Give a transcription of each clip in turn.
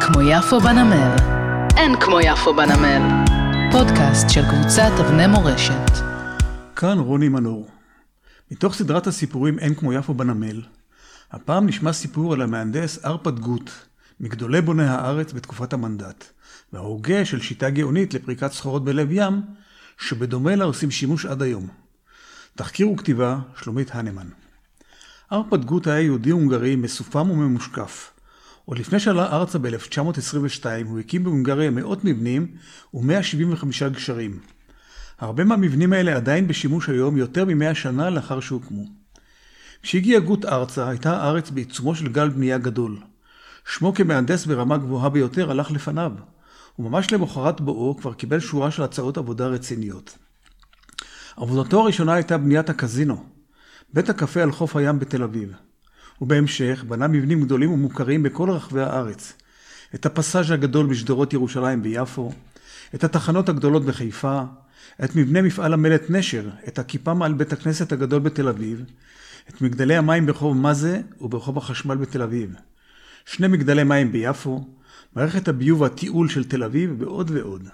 כמו יפו בנמל. אין כמו יפו בנמל. פודקאסט של קבוצת אבני מורשת. כאן רוני מנור. מתוך סדרת הסיפורים אין כמו יפו בנמל, הפעם נשמע סיפור על המהנדס ארפד גוט, מגדולי בוני הארץ בתקופת המנדט, וההוגה של שיטה גאונית לפריקת סחורות בלב ים, שבדומה לה עושים שימוש עד היום. תחקיר וכתיבה, שלומית הנמן. ארפד גוט היה יהודי הונגרי מסופם וממושקף. עוד לפני שעלה ארצה ב-1922 הוא הקים בהונגריה מאות מבנים ו-175 גשרים. הרבה מהמבנים האלה עדיין בשימוש היום יותר מ-100 שנה לאחר שהוקמו. כשהגיע גוט ארצה הייתה הארץ בעיצומו של גל בנייה גדול. שמו כמהנדס ברמה גבוהה ביותר הלך לפניו, וממש למחרת בואו כבר קיבל שורה של הצעות עבודה רציניות. עבודתו הראשונה הייתה בניית הקזינו, בית הקפה על חוף הים בתל אביב. ובהמשך בנה מבנים גדולים ומוכרים בכל רחבי הארץ. את הפסאז' הגדול בשדרות ירושלים ויפו, את התחנות הגדולות בחיפה, את מבנה מפעל המלט נשר, את הכיפה מעל בית הכנסת הגדול בתל אביב, את מגדלי המים ברחוב מזה וברחוב החשמל בתל אביב, שני מגדלי מים ביפו, מערכת הביוב והתיעול של תל אביב ועוד ועוד.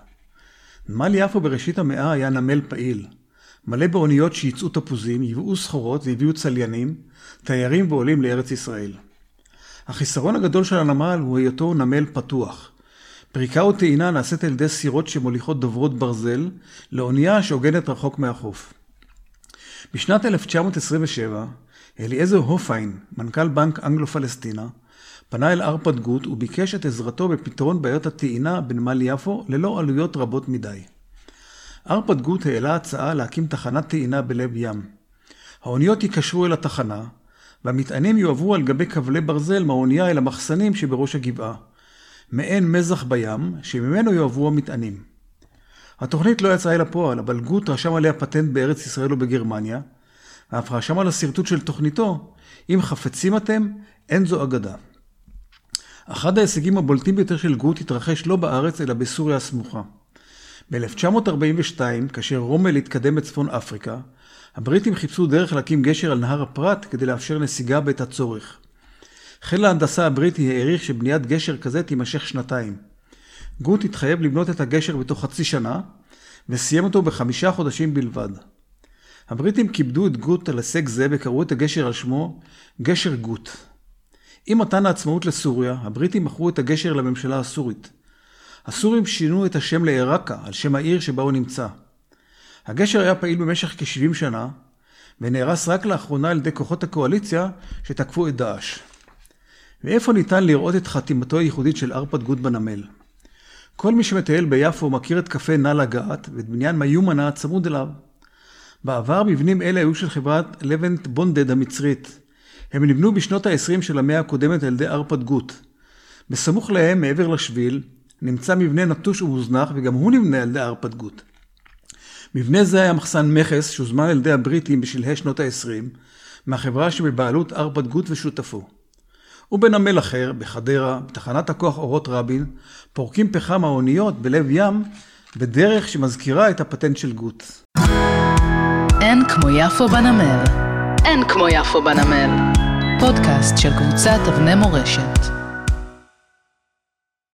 נמל יפו בראשית המאה היה נמל פעיל. מלא באוניות שייצאו תפוזים, ייבאו סחורות והביאו צליינים, תיירים ועולים לארץ ישראל. החיסרון הגדול של הנמל הוא היותו נמל פתוח. פריקה וטעינה נעשית על ידי סירות שמוליכות דוברות ברזל לאונייה שעוגנת רחוק מהחוף. בשנת 1927, אליעזר הופיין, מנכ"ל בנק אנגלו-פלסטינה, פנה אל ארפד גוט וביקש את עזרתו בפתרון בעיות הטעינה בנמל יפו ללא עלויות רבות מדי. ארפד גוט העלה הצעה להקים תחנת טעינה בלב ים. האוניות ייקשרו אל התחנה, והמטענים יועברו על גבי כבלי ברזל מהאונייה אל המחסנים שבראש הגבעה. מעין מזח בים, שממנו יועברו המטענים. התוכנית לא יצאה אל הפועל, אבל גוט רשם עליה פטנט בארץ ישראל ובגרמניה, ואף רשם על השרטוט של תוכניתו, אם חפצים אתם, אין זו אגדה. אחד ההישגים הבולטים ביותר של גוט התרחש לא בארץ, אלא בסוריה הסמוכה. ב-1942, כאשר רומל התקדם בצפון אפריקה, הבריטים חיפשו דרך להקים גשר על נהר הפרת כדי לאפשר נסיגה בעת הצורך. חיל ההנדסה הבריטי העריך שבניית גשר כזה תימשך שנתיים. גוט התחייב לבנות את הגשר בתוך חצי שנה, וסיים אותו בחמישה חודשים בלבד. הבריטים כיבדו את גוט על הישג זה וקראו את הגשר על שמו גשר גוט. עם מתן העצמאות לסוריה, הבריטים מכרו את הגשר לממשלה הסורית. הסורים שינו את השם לעיראקה, על שם העיר שבה הוא נמצא. הגשר היה פעיל במשך כ-70 שנה, ונהרס רק לאחרונה על ידי כוחות הקואליציה שתקפו את דאעש. ואיפה ניתן לראות את חתימתו הייחודית של ארפד גוט בנמל? כל מי שמטייל ביפו מכיר את קפה נא לגעת ואת בניין מיומנה הצמוד אליו. בעבר מבנים אלה היו של חברת לבנט בונדד המצרית. הם נבנו בשנות ה-20 של המאה הקודמת על ידי ארפד גוט. בסמוך להם, מעבר לשביל, נמצא מבנה נטוש ומוזנח, וגם הוא נבנה על ידי ארפד גוט. מבנה זה היה מחסן מכס שהוזמן על ידי הבריטים בשלהי שנות ה-20, מהחברה שבבעלות ארפד גוט ושותפו. ובנמל אחר, בחדרה, בתחנת הכוח אורות רבין, פורקים פחם האוניות בלב ים, בדרך שמזכירה את הפטנט של גוט. אין כמו יפו בנמל. אין כמו יפו בנמל. פודקאסט של קבוצת אבני מורשת.